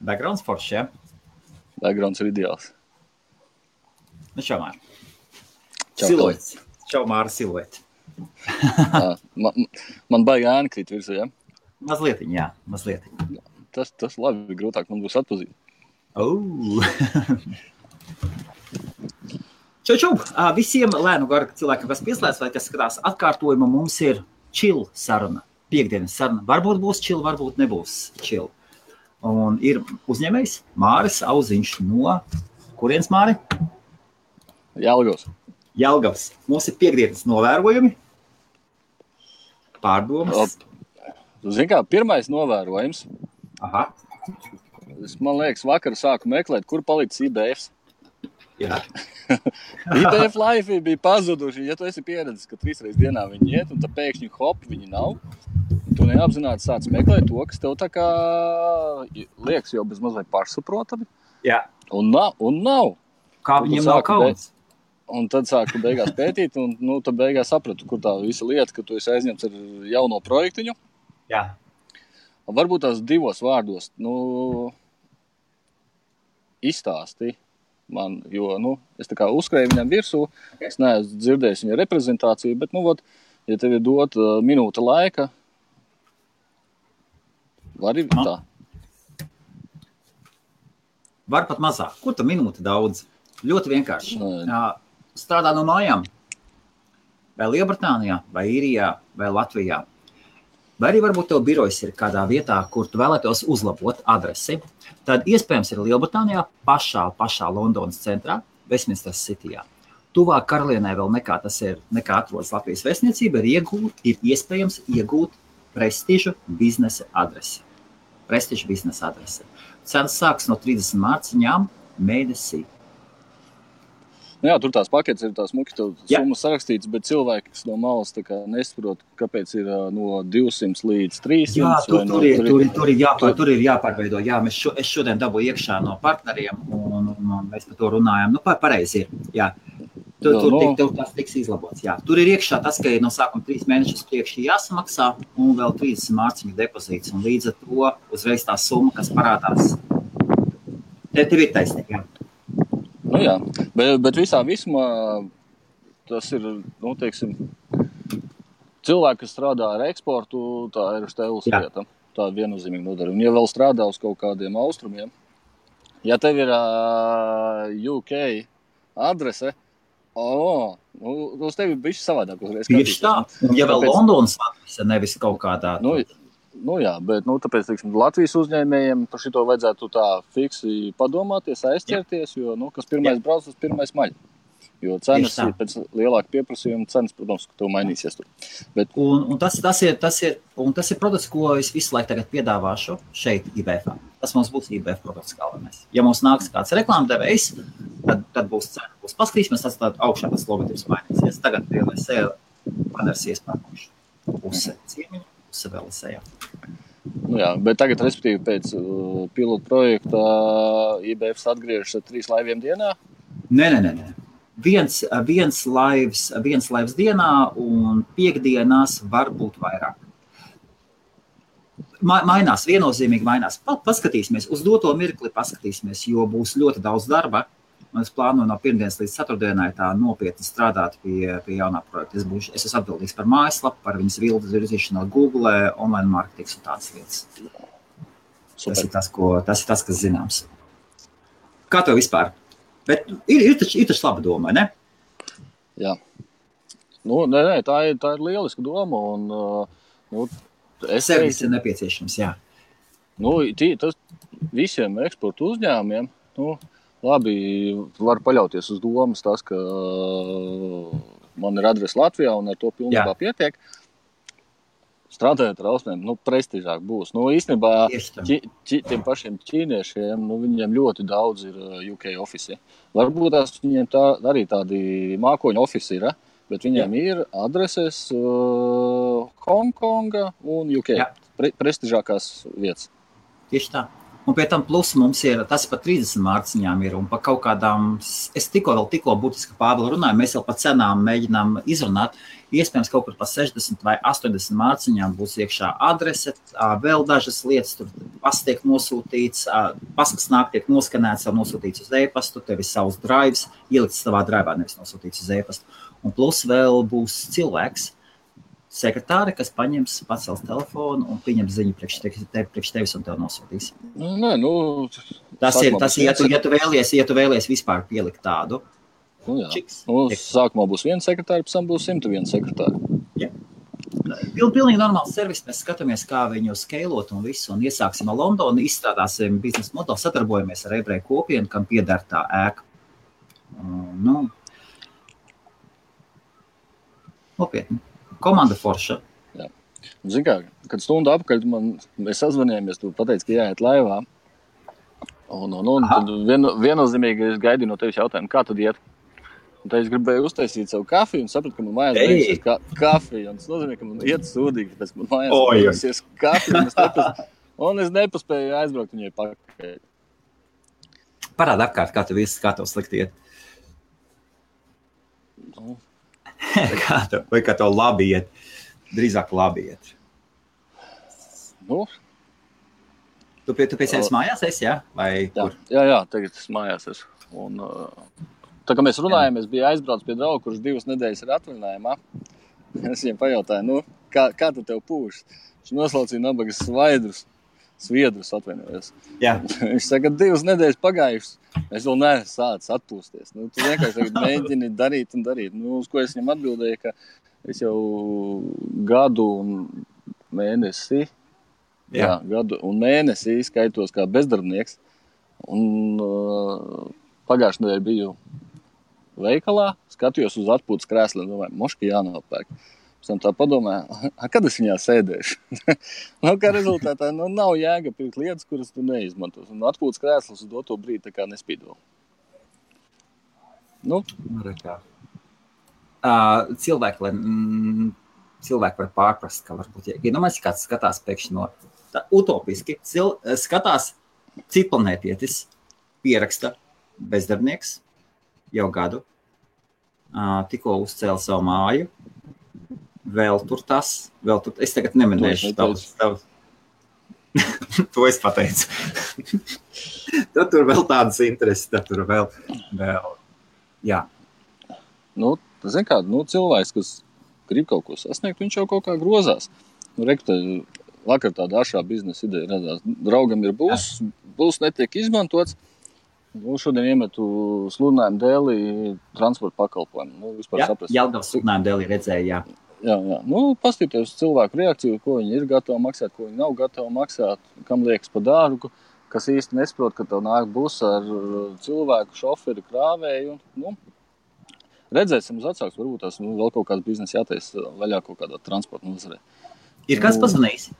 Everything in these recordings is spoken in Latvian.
Backgrounds foršs, ja? Backgrounds ir ideāls. Nu, čau, Mār. Čau, Siluets. Čau, Māra, silueti. Jā, man, man baigā ēna krīt virsū, ja? Mazliet, jā, mazliet. Tas, tas labi, grūtāk man būs atpazīt. Oh. čau, čau! Ā, Visiem lēnu garu cilvēkiem, kas pieslēdz vai kas skatās atkārtojumu, mums ir chill saruna. Piektdienas saruna. Varbūt būs chill, varbūt nebūs chill. Un ir uzņēmējs Māris Auziņš no kurienes Māri? Jālgos. Jelgavs. Mums ir piekdienas novērojumi. Pārdomas. Zini kā, pirmais novērojums. Aha. Es, man liekas, vakar sāku meklēt, kur palicis IBF. IBF laivi bija pazuduši. Ja tu esi pieredzējis, ka trīs reizes dienā viņi iet, un tad pēkšņi hop, viņi nav. Un neapzināti sāc meklēt to, kas tev tā kā liekas jau bez mazliet pašsaprotami. Jā. Un nav, un nav. Kā Un viņam nav kauns? Un tad sāku beigās pētīt, un nu, tad beigās sapratu, kur tā visa lieta, ka tu esi aizņemts ar jauno projektu. Jā. Varbūt tās divos vārdos nu, izstāstīja man, jo nu, es tā kā uzskrēju viņam virsū. Es neesmu dzirdējis viņa reprezentāciju, bet, nu, vot, ja tev ir dot uh, minūte laika, var arī tā. Var pat mazāk. Kur tā minūte daudz? Ļoti vienkārši. Nē. Strādā no mājām. Vai Lielbritānijā, vai Īrijā, vai Latvijā. Vai arī varbūt tev birojas ir kādā vietā, kur tu vēlētos uzlabot adresi. Tad iespējams ir Lielbritānijā, pašā, pašā Londonas centrā, Westminster Cityjā. Tuvāk karalienē vēl nekā tas ir, nekā atrodas Latvijas vēstniecība, ir, iegūt, ir iespējams iegūt prestižu biznesa adresi. Prestižu biznesa adresi. Cenas sākas no 30 mārciņām mēnesī. Nu, jā, tur tās paketes ir tās muki, summas sarakstītas, bet cilvēki, kas no malas nesaprot, kāpēc ir no 200 līdz 300. Jā, tur, vai no- tur, ir, tur, ir, tur, ir jāpār, tur- tur ir jāpārveido. Jā, mēs šo, es šodien dabūju iekšā no partneriem, un, un, un mēs par to runājam. Nu, pa- pareizi ir. Jā. Tur, Jā, tur, tik, tur tas tiks izlabots. Jā. Tur ir iekšā tas, ka ir no sākuma trīs mēnešus priekšā jāsamaksā, un vēl 30 mārciņu depozīts. Un līdz ar to uzreiz tā summa, kas parādās, te, tev ir taisnība. Nu, jā, bet, bet visā vismā tas ir nu, teiksim, cilvēki, kas strādā ar eksportu, tā ir stēlas Jā. lieta. Tā ir viennozīmīga nodarījuma. Un, ja vēl strādā uz kaut kādiem austrumiem, ja tev ir uh, UK adrese, oh, nu, uz tevi bija savādāk. Tieši tā. Un, ja vēl Tāpēc- Londonas adrese, nevis kaut kādā Nu, nu jā, bet nu, tāpēc teiksim, Latvijas uzņēmējiem par šo vajadzētu tā fiksi padomāties, aizķerties, jo nu, kas pirmais brauc, tas pirmais maļ. Jo cenas ir pēc lielāka pieprasījuma, cenas, protams, ka tev mainīsies. Tur. Bet, Un, un tas, tas, ir, tas, ir, un tas ir produkts, ko es visu laiku piedāvāšu šeit, IBF. Tas mums būs IBF produkts galvenais. Ja mums nāks kāds reklāmdevējs, tad, tad būs cena. Būs paskatīsimies, tas tad augšā tas logotips mainīsies. Tagad lielais paners iespējams. Puse ciemiņa, puse vēl sēja. nu, jā, bet tagad, respektīvi, pēc uh, pilotu projekta uh, IBF atgriežas ar trīs laiviem dienā. Nē, nē, nē. nē. Viens, viens, laivs, viens laivs dienā, un piekdienās var būt vairāk. Ma- Mainās, viennozīmīgi mainās. Pa- Paskatīsimies, uz doto mirkli paskatīsimies, jo būs ļoti daudz darba. Un es plānoju no pirmdienas līdz ceturtdienai tā nopietni strādāt pie, pie jaunā projekta. Es, būšu, es esmu atbildīgs par mājaslapu, par viņas vilnas virzīšanu Google, online marketing un tādas lietas. Tas Super. ir tas, ko, tas ir tas, kas zināms. Kā tev vispār? Bet ir, ir, taču, ir taču laba doma, ne? Jā. Nu, nē, nē, tā, ir, tā ir lieliska doma. Un, uh, nu, es Servis ir nepieciešams, jā. Nu, tī, tas visiem eksporta uzņēmumiem, nu, labi, var paļauties uz domas, tas, ka uh, man ir adrese Latvijā un ar to pilnībā Jā. pietiek. Strādājot ar ausmēm, nu, prestižāk būs. Nu, īstenībā ķi, ķi, tiem pašiem ķīniešiem, nu, viņiem ļoti daudz ir uh, UK oficiāli. Varbūt tās viņiem tā, arī tādi mākoņu oficiāli ir, bet viņiem Jā. ir adreses uh, Hongkonga un UK. Jā. Pre, prestižākās vietas. Tieši tā. Un pie tam plus mums ir tas par 30 mārciņām ir un par kaut kādām, es tikko vēl tikko būtiski Pāvila runāju, mēs jau par cenām mēģinām izrunāt. Iespējams, kaut kur pa 60 vai 80 mārciņām būs iekšā adrese, vēl dažas lietas, tur pasts tiek nosūtīts, paskas nāk, tiek noskanēts, jau nosūtīts uz e-pastu, tev ir savs drives, ielikts savā drivā, nevis nosūtīts uz e-pastu. Un plus vēl būs cilvēks, sekretāri, kas paņems, pacels telefonu un pieņems ziņu priekš, te, priekš tevis un tev nosūtīs. Nu, nē, nu, tas ir, tas ir ja, tu, ja, tu vēlies, ja tu vēlies vispār pielikt tādu. Nu, jā. Čiks, nu, sākumā būs viens sekretārs, pēc tam būs 101 sekretāri. Ja. Pil, pilnīgi normāls servis. Mēs skatāmies, kā viņu skalot un visu. Un iesāksim ar Londonu, izstrādāsim biznesa modeli, sadarbojamies ar ebreju kopienu, kam pieder tā ēka. Uh, nu, nopietni komanda forša. Zini, kā, kad stundu apakaļ man, mēs sazvanījāmies, tu pateici, ka jāiet laivā. Un, un, un tad vien, viennozīmīgi es gaidīju no tevis jautājumu, kā tad iet. Un tad es gribēju uztaisīt savu kafiju un sapratu, ka man mājās beigsies ka, kafija. Tas nozīmē, ka man iet sūdīgi, tāpēc man mājās beigsies kafija. Un es, nepas, un es nepaspēju aizbraukt viņai pakaļ. Parādi apkārt, kā tev viss, tev slikti iet. Nu, kā tev, vai kā tev labi iet? Drīzāk labi iet. Nu. Tu, tu pēc tam mājās esi, ja? vai jā, kur? Jā, jā, tagad es mājās esmu. Un, tā kā mēs runājām, es biju aizbraucis pie drauga, kurš divas nedēļas ir atvaļinājumā. Es viņam pajautāju, nu, kā, kā tu tev pūš? Viņš noslaucīja nabagas svaidrus. Sviedrus atvainojos. Viņš saka, ka divas nedēļas pagājušas. Es vēl neesmu sācis atpūsties. Nu, tu vienkārši mēģini darīt un darīt. Nu, uz ko es viņam atbildēju, ka es jau gadu un mēnesi, jā. Jā, gadu un mēnesi skaitos kā bezdarbnieks. Un, uh, Pagājušajā nedēļā biju veikalā, skatījos uz atpūtas krēslu un domāju, moški jānopērk. Pēc tam tā padomāju, kad es viņā sēdēšu. nu, kā rezultātā nu, nav jēga pirkt lietas, kuras tu neizmantos. Un atpūtas krēsls uz doto brīdi nespīdo. Nu. Uh, cilvēki, lai, mm, cilvēki var pārprast, ka varbūt, ja iedomājas, kāds skatās pēkšņi no tā utopiski, cil, skatās citplanētietis, pieraksta bezdarbnieks jau gadu, uh, tikko uzcēla savu māju, vēl tur tas, vēl tur. Es tagad neminēšu tavus. tavus. to es pateicu. tad tur vēl tādas intereses, tad tur vēl. vēl. Jā. Nu, Ziniet, kā nu, cilvēks, kas grib kaut ko sasniegt, viņš jau kaut kā grozās. Nu, Rekta, vakar tāda ašā biznesa ideja radās. Draugam ir būs, būs netiek izmantots. Nu, šodien iemetu sludinājumu dēlī transporta pakalpojumu. Nu, jā, jā, jau sludinājumu dēlī redzēju, jā. Jā, jā. Nu, Paskatīties uz cilvēku reakciju, ko viņi ir gatavi maksāt, ko viņi nav gatavi maksāt, kam liekas par dārgu, kas īsti nesaprot, ka tev nāk būs ar cilvēku, šoferi, krāvēju. Nu, redzēsim, uz atsauksmes, varbūt tās nu, vēl kaut kāds biznesa jātaisa vaļā kaut kādā transporta nozarē. Ir kāds nu, pazvanījis?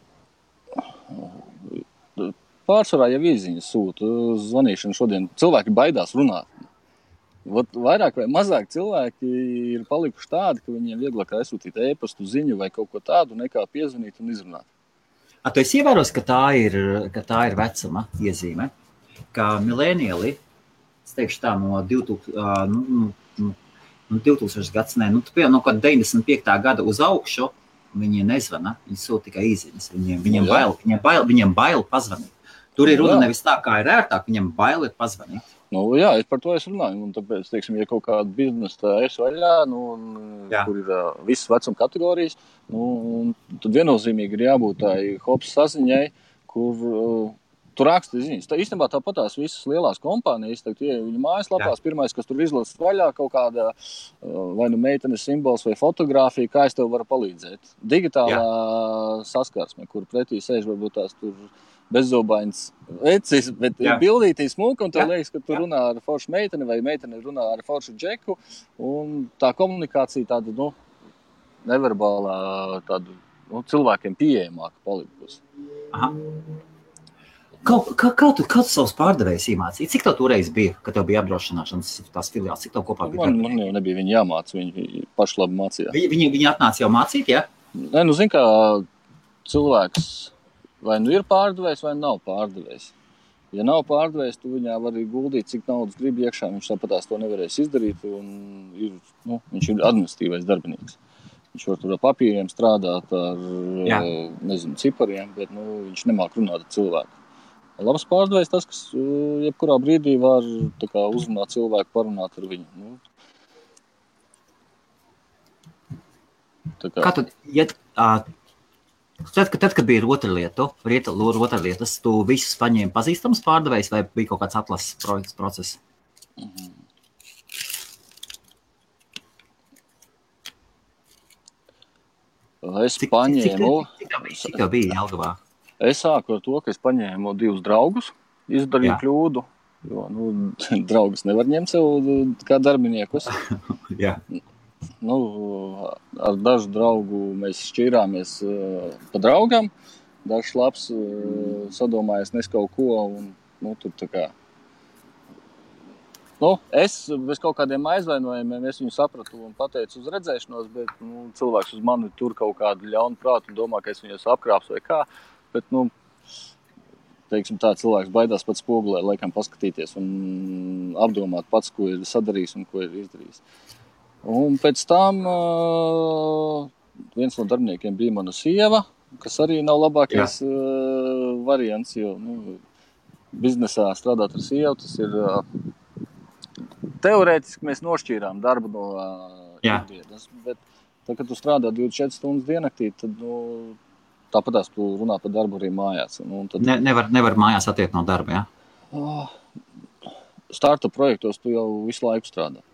Pārsvarā jau īziņas sūta zvanīšanu šodien. Cilvēki baidās runāt. Vat vairāk vai mazāk cilvēki ir palikuši tādi, ka viņiem vieglāk aizsūtīt e-pastu ziņu vai kaut ko tādu, nekā piezvanīt un izrunāt. A, tu esi ievērojis, ka tā ir, ka tā ir vecuma iezīme, ka mileniāli, es teikšu tā, no 2000, nu, nu, nu, 2000 gads, ne, nu, piemēram, no 95. gada uz augšu, viņi nezvana, viņi sūta tikai īziņas. Viņiem, viņiem, nu, bail, viņiem, bail, viņiem bail pazvanīt. Tur ir runa nevis tā, kā ir ērtāk, viņiem bail ir pazvanīt. Nu, jā, es par to esmu runājis. Un tāpēc, teiksim, ja kaut kāda biznesa ir vaļā, nu, kur ir uh, visas vecuma kategorijas, nu, tad viennozīmīgi ir jābūt tādai hops saziņai, kur uh, tur raksta ziņas. Tā īstenībā tāpat tās visas lielās kompānijas, tad ja viņa mājaslapās, jā. pirmais, kas tur izlases vaļā, kaut kāda vai nu meitenes simbols vai fotografija, kā es tev varu palīdzēt. Digitālā jā. saskarsme, kur pretī sēž varbūt tās tur bezzobains vecis, bet Jā. bildītī smuka, un tu liekas, ka tu Jā. runā ar foršu meiteni vai meiteni runā ar foršu džeku, un tā komunikācija tāda, nu, neverbālā, tāda, nu, cilvēkiem pieejamāka palikusi. Aha. Kā, kā, kā, tu, kā tu savus pārdevējus iemācīji? Cik tev toreiz bija, kad tev bija apdrošināšanas tās filiāls? Cik tev kopā bija? Man, man jau nebija viņi jāmāca, viņi paši labi mācījās. Viņi, viņi, viņi atnāca jau mācīt, jā? Ja? Nē, nu, zin kā cilvēks vai nu ir pārdevējs, vai nav pārdevējs. Ja nav pārdevējs, tu viņā vari guldīt, cik naudas grib iekšā. Viņš tāpat to nevarēs izdarīt. Ir, nu, viņš ir administratīvais darbinieks. Viņš var tur ar papīriem strādāt, ar Jā. nezinu, cipariem, bet nu, viņš nemāķi runāt ar cilvēku. labs pārdevējs tas, kas uh, jebkurā brīdī var kā, uzrunāt cilvēku, parunāt ar viņu. Nu, kā. Kā tad, ja, uh, tad, kad, tad, kad bija otra lieta, rieta, otra lietas, tu visus paņēmi pazīstams pārdevējs vai bija kaut kāds atlases process? -hmm. Es cik, paņēmu. Cik, cik, cik tev bija Jelgavā? Es sāku ar to, ka es paņēmu divus draugus, izdarīju Jā. kļūdu. Jo, nu, draugus nevar ņemt sev kā darbiniekus. Nu, ar dažu draugu mēs šķīrāmies uh, pa draugam. Dažs labs uh, sadomājās nes kaut ko. Un, nu, tur tā kā Nu, es bez kaut kādiem aizvainojumiem viņu sapratu un pateicu uz redzēšanos, bet nu, cilvēks uz mani tur kaut kādu ļaunu prātu domā, ka es viņus apkrāpsu vai kā. Bet, nu, teiksim, tā cilvēks baidās pats spogulē, laikam paskatīties un apdomāt pats, ko ir sadarījis un ko ir izdarījis. Un pēc tam uh, viens no darbiniekiem bija mana sieva, kas arī nav labākais Jā. uh, variants, jo nu, biznesā strādāt ar sievu tas ir. Uh, teorētiski mēs nošķīrām darbu no uh, ikdienas. Bet, tad, kad tu strādā 24 stundas diennaktī, tad nu, tāpat tās tu runā par darbu arī mājās. Nu, tad... ne, nevar, nevar mājās attiekt no darba. Ja? Uh, starta projektos tu jau visu laiku strādā.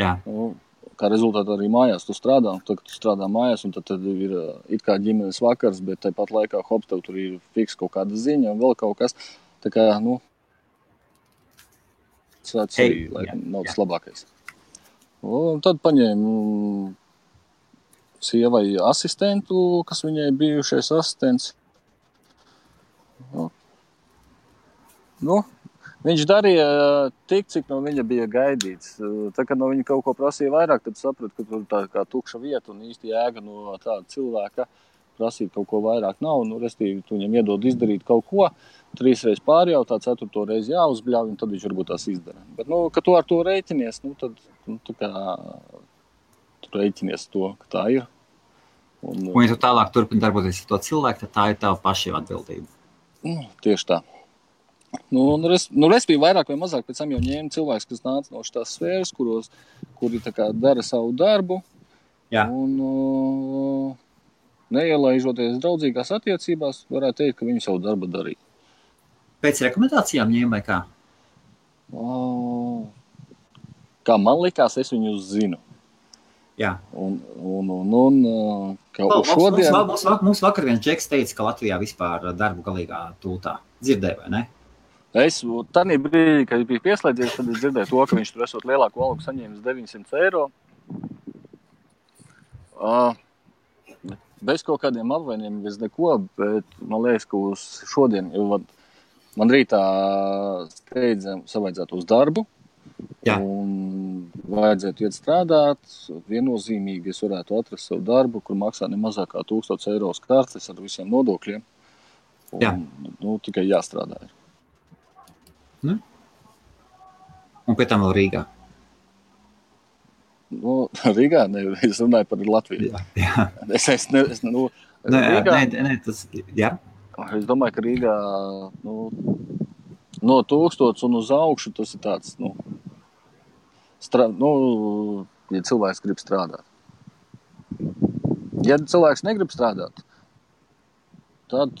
Jā. Nu, kā rezultātā arī mājās tu strādā. Tad, kad tu strādā mājās, un tad, tad ir it kā ģimenes vakars, bet tāpat laikā hop, tev tur ir fiks kaut kāda ziņa un vēl kaut kas. Tā kā, nu, Tas hey, arī laikam, jā, nav tas labākais. Un tad paņēmu sievai asistentu, kas viņai bijušais asistents. Nu, nu, viņš darīja tik, cik no viņa bija gaidīts. Tā kā no viņa kaut ko prasīja vairāk, tad sapratu, ka tur tā kā tukša vieta un īsti jēga no tāda cilvēka prasīt kaut ko vairāk nav. Nu, restīvi, tu viņam iedod izdarīt kaut ko. Trīs reizes pārjautā, ceturto reizi jāuzbļauj, un tad viņš varbūt tās izdara. Bet, nu, ka tu ar to rēķinies, nu, tad nu, tu kā, tu rēķinies to, ka tā ir. Un, un ja tu tālāk turpini darboties ar to cilvēku, tad tā ir tava paša atbildība. Nu, tieši tā. Nu, nu, res, nu, respektīvi, vairāk vai mazāk pēc tam jau ņēma cilvēks, kas nāca no šīs sfēras, kuros, kuri kā, dara savu darbu. Jā. Un, uh, neielaižoties draudzīgās attiecībās, varētu teikt, ka viņi savu darbu darīja. Pēc rekomendācijām ņēma vai kā? Oh. Kā man likās, es viņu zinu. Jā. Un, un, un, un ka mums, šodien... mums, mums, mums vakar viens džeks teica, ka Latvijā vispār darbu galīgā tūtā. Dzirdēja, vai ne? Es tādā brīdī, kad biju pieslēdzies, tad es dzirdēju to, ka viņš tur esot lielāku algu saņēmis 900 eiro. Uh, bez kaut kādiem apvainojumiem, bez neko, bet man liekas, ka uz šodien, jo Man rītā steidzami savaidzētu uz darbu. Jā. Un vajadzētu iet strādāt. Viennozīmīgi es varētu atrast savu darbu, kur maksā ne mazāk kā 1000 eiro kārtas ar visiem nodokļiem. Un, Jā. Nu, tikai jāstrādā. Ir. Nu? Un pēc tam vēl Rīgā. Nu, Rīgā ne, es runāju par Latviju. Jā, jā. Es, es, ne, es, nu, nē, Rīgā, nē, nē, tas, jā. Es domāju, ka Rīgā nu, no tūkstoša un uz augšu tas ir tāds, nu, strā, nu, ja cilvēks grib strādāt. Ja cilvēks negrib strādāt, tad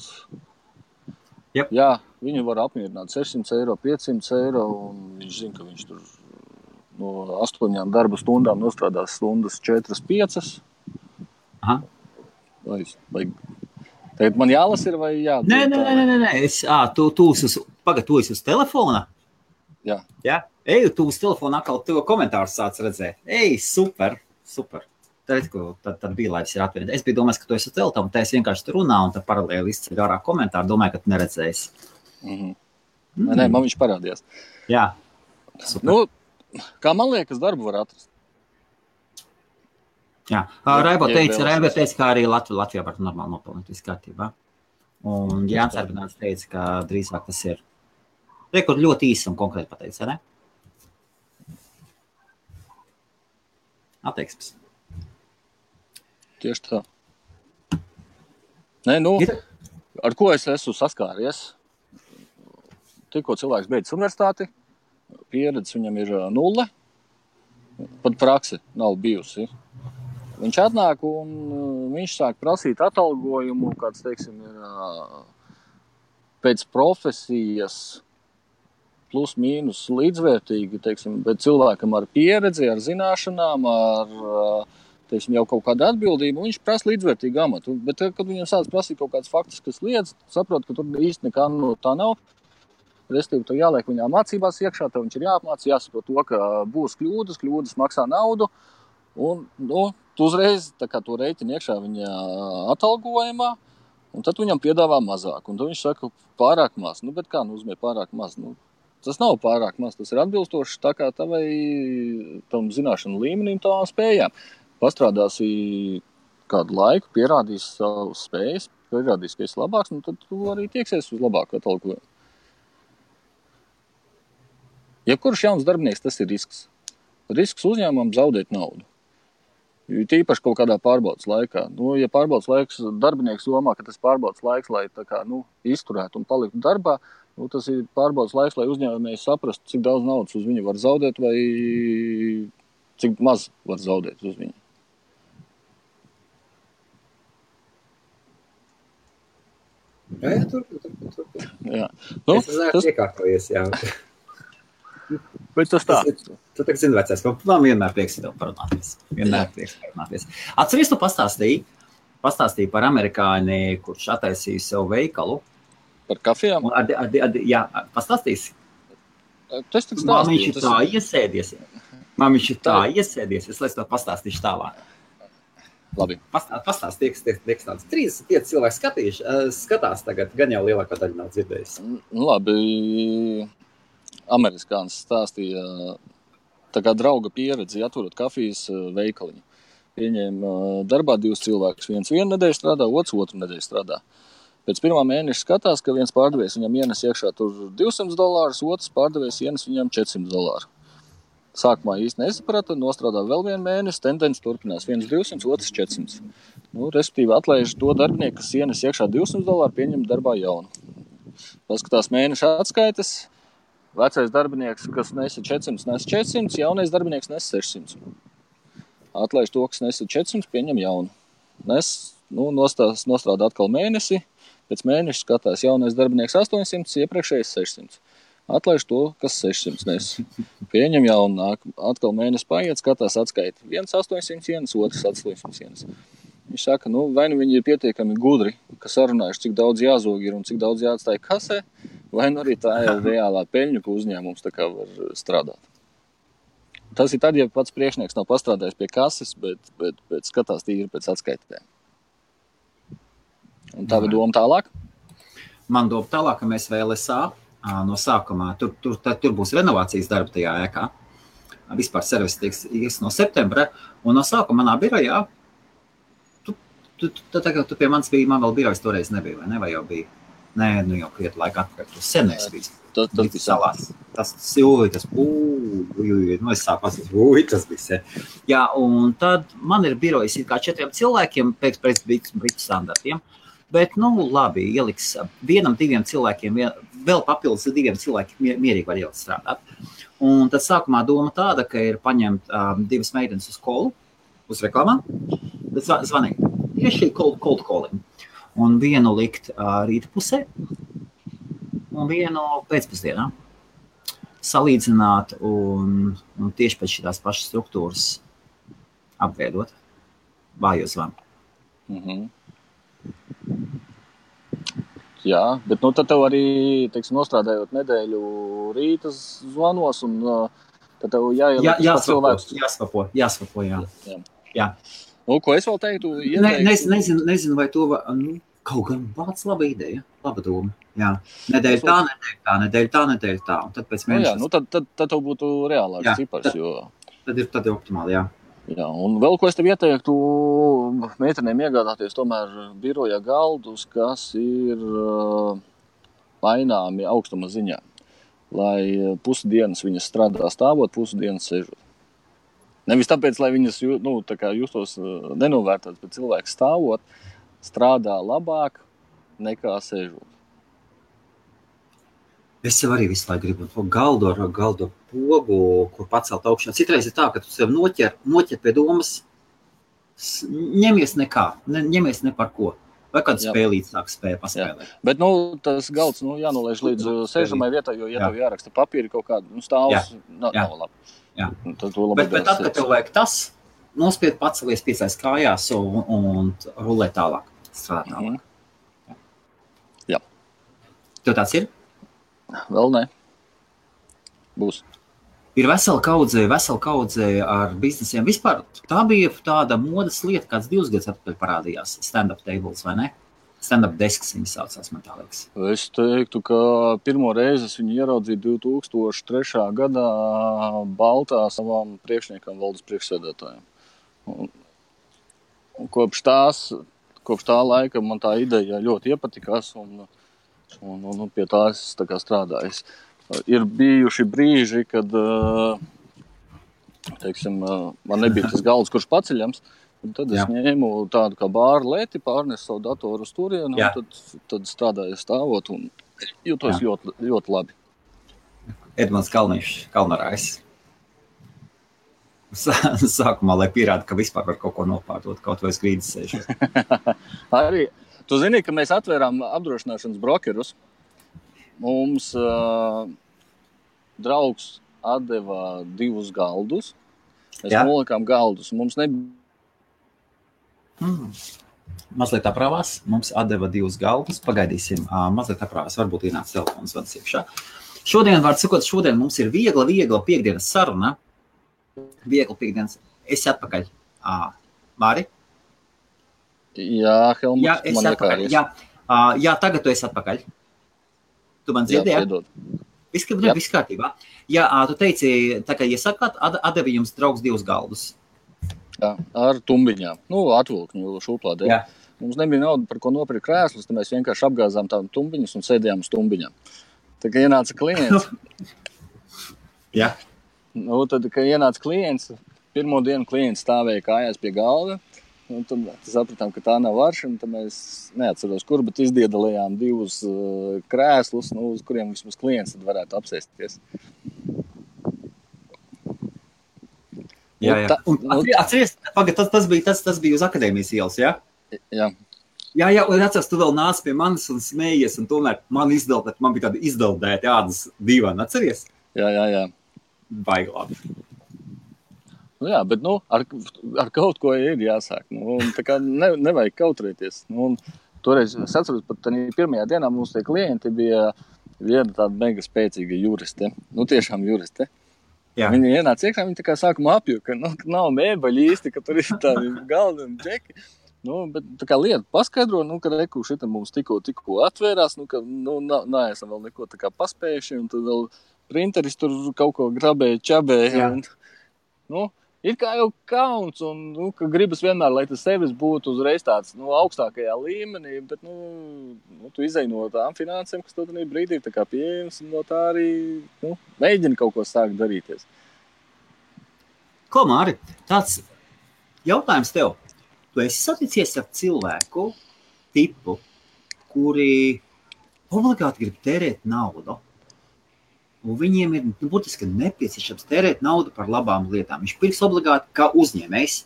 yep. jā, viņu var apmierināt 600 eiro, 500 eiro. Viņš zina, ka viņš tur no astoņām darba stundām nostrādās stundas 4, 5. Aha. Vai, vai Tagad man jālasa, vai jā? Nē, nē, nē, nē, nē. Es, à, tu, tu uz, pagad, tu esi uz telefona. Jā. Jā, ej, tu uz telefona atkal tev komentārus sāc redzēt. Ej, super, super. Tad, tad, tad bija laiks ir atvērt. Es biju domājis, ka tu esi uz telefona, tā es vienkārši tur runāju, un tad paralēli izceļ ārā komentāru, domāju, ka tu neredzēsi. Mm -hmm. mm. Nē, man viņš parādījās. Jā. Super. Nu, kā man liekas, darbu var atrast. Jā, Raibo teica, Raibo teica, ka arī Latvijā, Latvijā var normāli nopelnīt visu kārtībā. Un Jānis Arbināts teica, ka drīzāk tas ir. Rekord ļoti īsi un konkrēti pateica, ne? Attieksmes. Tieši tā. Nē, nu, ar ko es esmu saskāries? tikko cilvēks beidz universitāti, pieredze viņam ir nulle, pat prakse nav bijusi. Viņš atnāk un viņš sāk prasīt atalgojumu, kāds teiksim, ir pēc profesijas plus mīnus līdzvērtīgi, teiksim, bet cilvēkam ar pieredzi, ar zināšanām, ar teiksim, jau kaut kādu atbildību, viņš prasa līdzvērtīgu amatu. Bet, kad viņam sāc prasīt kaut kādas faktiskas lietas, saprot, ka tur īsti nekā no tā nav. Restīvi, tur jāliek viņā mācībās iekšā, tev viņš ir jāapmācās, jāsaprot to, ka būs kļūdas, kļūdas maksā naudu. Un, nu, tu uzreiz to rēķini iekšā viņa atalgojumā, un tad viņam piedāvā mazāk. Un viņš saka, pārāk maz. Nu, bet kā nozīmē pārāk maz? Nu, Tas nav pārāk maz. Tas ir atbilstoši kā tam zināšanu līmenim, tavām spējām. Pastrādāsi kādu laiku, pierādīsi savas spējas, pierādīsi, ka esi labāks, un tad tu arī tieksies uz labāku atalgojumu. Jebkurš ja jauns darbinieks, tas ir risks. Risks uzņēmumam zaudēt naudu. Tīpaši kaut kādā pārbaudas laikā. Nu, ja pārbaudas laiks, darbinieks domā, ka tas ir pārbaudas laiks, lai kā, nu, izturētu un paliktu darbā, Nu, tas ir pārbaudas laiks, lai uzņēmējs saprastu, cik daudz naudas uz viņu var zaudēt, vai cik maz var zaudēt uz viņu. Jā turpiniet, turpiniet. Turpin. Jā, nu, es esmu tas... iekārtojies. Jā. Bet tas tā. Tu, tu tā zini, vecais, ka man vienmēr prieks tev parunāties. Vienmēr prieks parunāties. Atceries, tu pastāstīji, pastāstīji par amerikāni, kurš attaisīja sev veikalu. Par kafijām? Ar, ar, ar, jā, pastāstīsi. Tas tas Man viņš ir tā iesēdies. Man viņš ir tā iesēdies. Es lai to pastāstīšu tālāk. Labi. Pastāstiet, tiek, tiek tāds 35 cilvēki skatījuši, skatās tagad, gan jau lielākā daļa nav dzirdējusi. Nu, labi, amerikānis stāstīja tā kā drauga pieredzi, atverot kafijas veikaliņu. Pieņēma darbā divus cilvēkus. Viens vienu nedēļu strādā, otrs otru nedēļu strādā. Pēc pirmā mēneša skatās, ka viens pārdevējs viņam ienes iekšā 200 dolārus, otrs pārdevējs ienes viņam 400 dolārus. Sākumā īsti nesaprata, nostrādā vēl vienu mēnesi, tendence turpinās. viens 200, otrs 400. Nu, respektīvi, atlaiž to darbinieku, kas ienes iekšā 200 dolāru, pieņem darbā jaunu. Paskatās mēneša atskaites. Vecais darbinieks, kas nesa 400, nes 400, jaunais darbinieks nes 600. Atlaiž to, kas nesa 400, pieņem jaunu. Nes, nu, nostās, nostrādā atkal mēnesi, Pēc mēneša skatās jaunais darbinieks 800, iepriekšējais 600. Atlaiž to, kas 600 nes. Pieņem jaunu, nāk, atkal mēnesis paiet, skatās atskaiti. viens 800 ienas, otrs 800 ienas. Viņš saka, nu, vai nu viņi ir pietiekami gudri, ka sarunājuši, cik daudz jāzog ir un cik daudz jāatstāj kasē, vai nu arī tā ir reālā peļņa, ko uzņēmums var strādāt. Tas ir tad, ja pats priekšnieks nav pastrādājis pie kases, bet, bet, bet skatās tīri pēc atskaitēm. Un tā ir doma tālāk? Man doma tālāk, ka mēs vēl esam no sākumā. Tur, tur, tad, tur būs renovācijas darbi tajā ēkā. Vispār servis tiks no septembra. Un no sākuma manā birojā, tu, tu, tu, tu, tu, tu pie manis biji, man vēl birojas toreiz nebija, vai ne? Vai jau bija? Nē, nu jau krietni laika atpakaļ. Tas senais bija. Tas, tas bija salās. Tas, ui, tas, ui, nu es sāku pasakāt, ui, tas bija sen. Jā, un tad man ir birojas ir kā četriem cilvēkiem pēc, pēc Brītu standartiem. Uh, Bet, nu, labi, ieliks vienam, diviem cilvēkiem, vēl papildus diviem cilvēkiem mierīgi var ielikt strādāt. Un tad sākumā doma tāda, ka ir paņemt um, divas meitenes uz kolu, uz reklāmām, zvanīt. Tieši cold, cold calling. Un vienu likt uh, rīta pusē, un vienu pēcpusdienā. Salīdzināt un, un tieši pēc šīs pašas struktūras apveidot vājo zvanu. Mm -hmm. Jā, bet nu, tad arī, teiksim, nostrādājot nedēļu rīta zvanos, un tad tev jāieliek jā, jāsvapo, jāsvapo, jāsvapo, jā. jā. jā. Nu, ko es vēl teiktu? Ieteiktu... Ne, nezinu, nezinu, vai to, nu, kaut gan vārds laba ideja, laba doma. Jā. Nedēļa tā, nedēļa tā, nedēļa tā, nedēļa tā, un tad pēc mēneša. Nu, jā, nu, tad, tad, tad tev būtu reālāks jā, cipars, tad, jo... Tad ir, tad ir optimāli, jā. Jā, un vēl ko es tev ieteiktu, meitenēm iegādāties tomēr biroja galdus, kas ir maināmi augstuma ziņā. Lai pusdienas viņas strādā stāvot, pusdienas sēžot. Nevis tāpēc, lai viņas nu, justos nenovērtētas, bet cilvēks stāvot, strādā labāk nekā sēžot. Es sev arī visu laiku gribu to galdu ar galdu pogu, kur pacelt augšā. Citreiz ir tā, ka tu sev noķer, noķer pie domas, ņemies nekā, ne, ņemies ne par ko. Vai kāds Jā. spēlīts sāk spēja paspēlēt. Bet nu, tas galds nu, jānolaiž līdz uh, sēžamai vietai, jo, ja Jā. tev jāraksta papīri kaut kāda nu, stāvs, nav, Jā. nav labi. Jā. Nu, Tad to labi Bet, bet tad, kad tev vajag tas, nospied pacelies piecais kājās un, un rulē tālāk. Strādāt tālāk. Mhm. Jā. Tev tāds ir? Vēl nē. Būs. Ir vesela kaudze, vesela kaudze ar biznesiem. Vispār tā bija tāda modes lieta, kāds divus gadus atpakaļ parādījās. Stand-up tables vai ne? Stand-up desks viņa saucās, man tā liekas. Es teiktu, ka pirmo reizi es viņu ieraudzīju 2003. gadā Baltā savam priekšniekam, valdes priekšsēdētājiem. Un, un kopš, tās, kopš tā laika man tā ideja ļoti iepatikās, un, un, un, un pie tā es tā kā strādāju. Ir bijuši brīži, kad eh, teiksim, eh, man nebija tas galds, kurš paceļams. Tad es Jā. Ņēmu tādu kā bāru lēti, pārnesu savu datoru uz turieni, un tad, tad strādāju stāvot un jutos ļoti, ļoti labi. Edmunds Kalniņš, Kalnarājs. Sā- Sākumā, lai pierādītu, ka vispār var kaut ko nopārdot, kaut vai skrīdus sēžot. Arī tu zini, ka mēs atvērām apdrošināšanas brokerus. Mums uh, draugs atdeva divus galdus. Mēs Jā. nolikām galdus. Mums nebija Mm. Mazliet aprāvās, mums atdeva divus galdus. Pagaidīsim, ā, mazliet aprāvās, varbūt ienāca telefons zvans iekšā. Šodien, var sakot, šodien mums ir viegla, viegla piekdienas saruna. Viegla piekdienas. Es atpakaļ. Ā, Māri? Jā, Helmuts, Jā, es atpakaļ. Jā, ā, jā, tagad tu esi atpakaļ. Tu man Jā, dzirdēji? piedod. Viss, ka- Jā. viss kārtībā. Jā, ā, tu teici, tā kā iesakāt, at- atdeva jums draugs divus galdus. Jā, ar tumbiņām. Nu, atvilkņu šūplādē. Jā. Mums nebija naudas, par ko nopirkt krēslus. Tad mēs vienkārši apgāzām tādu tumbiņus un sēdējām uz tumbiņām. Tā kā ienāca klients, Jā. nu, tad, kad ienāca klients, pirmo dienu klients stāvēja kājās pie galda. Un tad sapratām, ka tā nav varšana. Tad mēs neatceros, kur, bet izdiedalījām divus uh, krēslus, nu, uz kuriem vismaz klients varētu apsēsties. Jā, Nu, jā. tā- Un, nu- atceries, pagad, tas, tas, bija, tas, tas bija uz akadēmijas ielas, jā? Jā, Jā, jā, un atceros, tu vēl nāc pie manis un smējies, un tomēr man izdaldēt, man bija tāda izdaldēta ādas divana, atceries? jā, jā. jā. Baigi labi. Nu, jā, bet nu, ar, ar kaut ko ir jāsāk. Nu, ne, nevajag kautrēties. Nu, toreiz es atceros, tajā pirmajā dienā mums tie klienti bija viena tāda mega spēcīga juriste. Nu, tiešām juriste. Jā. Viņa ienāca iekšā, viņa tā kā sākumā apjuka, ka nu, ka nav mēbeļi īsti, ka tur ir tādi galdi un džeki. Nu, bet tā kā lieta paskaidro, nu, ka reku šitā mums tikko, tikko atvērās, nu, ka nu, neesam vēl neko tā kā paspējuši, un tad vēl printeris tur kaut ko grabēja, čabēja. Un, nu, ir kā jau kauns, un nu, ka gribas vienmēr, lai tas sevis būtu uzreiz tāds nu, augstākajā līmenī, bet nu, nu, tu izai no tām finansēm, kas tev brīdī ir pieejamas, un no tā arī nu, mēģini kaut ko sākt darīties. Ko, Māri, tāds jautājums tev. Tu esi saticies ar cilvēku tipu, kuri obligāti grib tērēt naudu. Un viņiem ir nu, būtiski nepieciešams tērēt naudu par labām lietām. Viņš pirks obligāti kā uzņēmējs.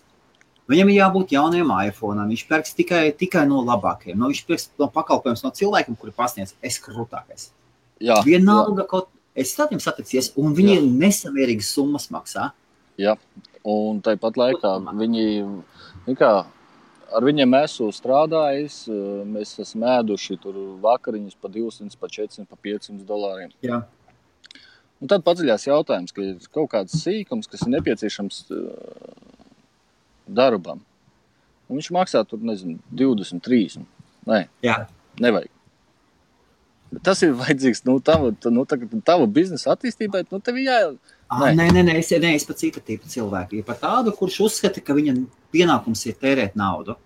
Viņam ir jābūt jaunam iPhone. Viņš pērks tikai, tikai no labākajiem. No, viņš pirks no pakalpojumus no cilvēkiem, kuri pasniedz es krūtākais. Jā, Vienalga, kaut es tādiem saticies, un viņi Jā. nesamērīgas summas maksā. Jā, un tāpat laikā viņi, nu kā, ar viņiem esmu strādājis. Mēs esam ēduši tur vakariņas par 200, par 400, par 500 dolāriem. Jā. Un tad paceļās jautājums, ka ir kaut kāds sīkums, kas ir nepieciešams darbam. Un viņš maksā tur, nezinu, 20, 30. Nē, Jā. nevajag. Bet tas ir vajadzīgs nu, tava, nu, tā, tava biznesa attīstībai. Nu, tev jā, Nē. nē, nē, nē, es, nē, es par citu tipu cilvēku. Ir par tādu, kurš uzskata, ka viņa pienākums ir tērēt naudu,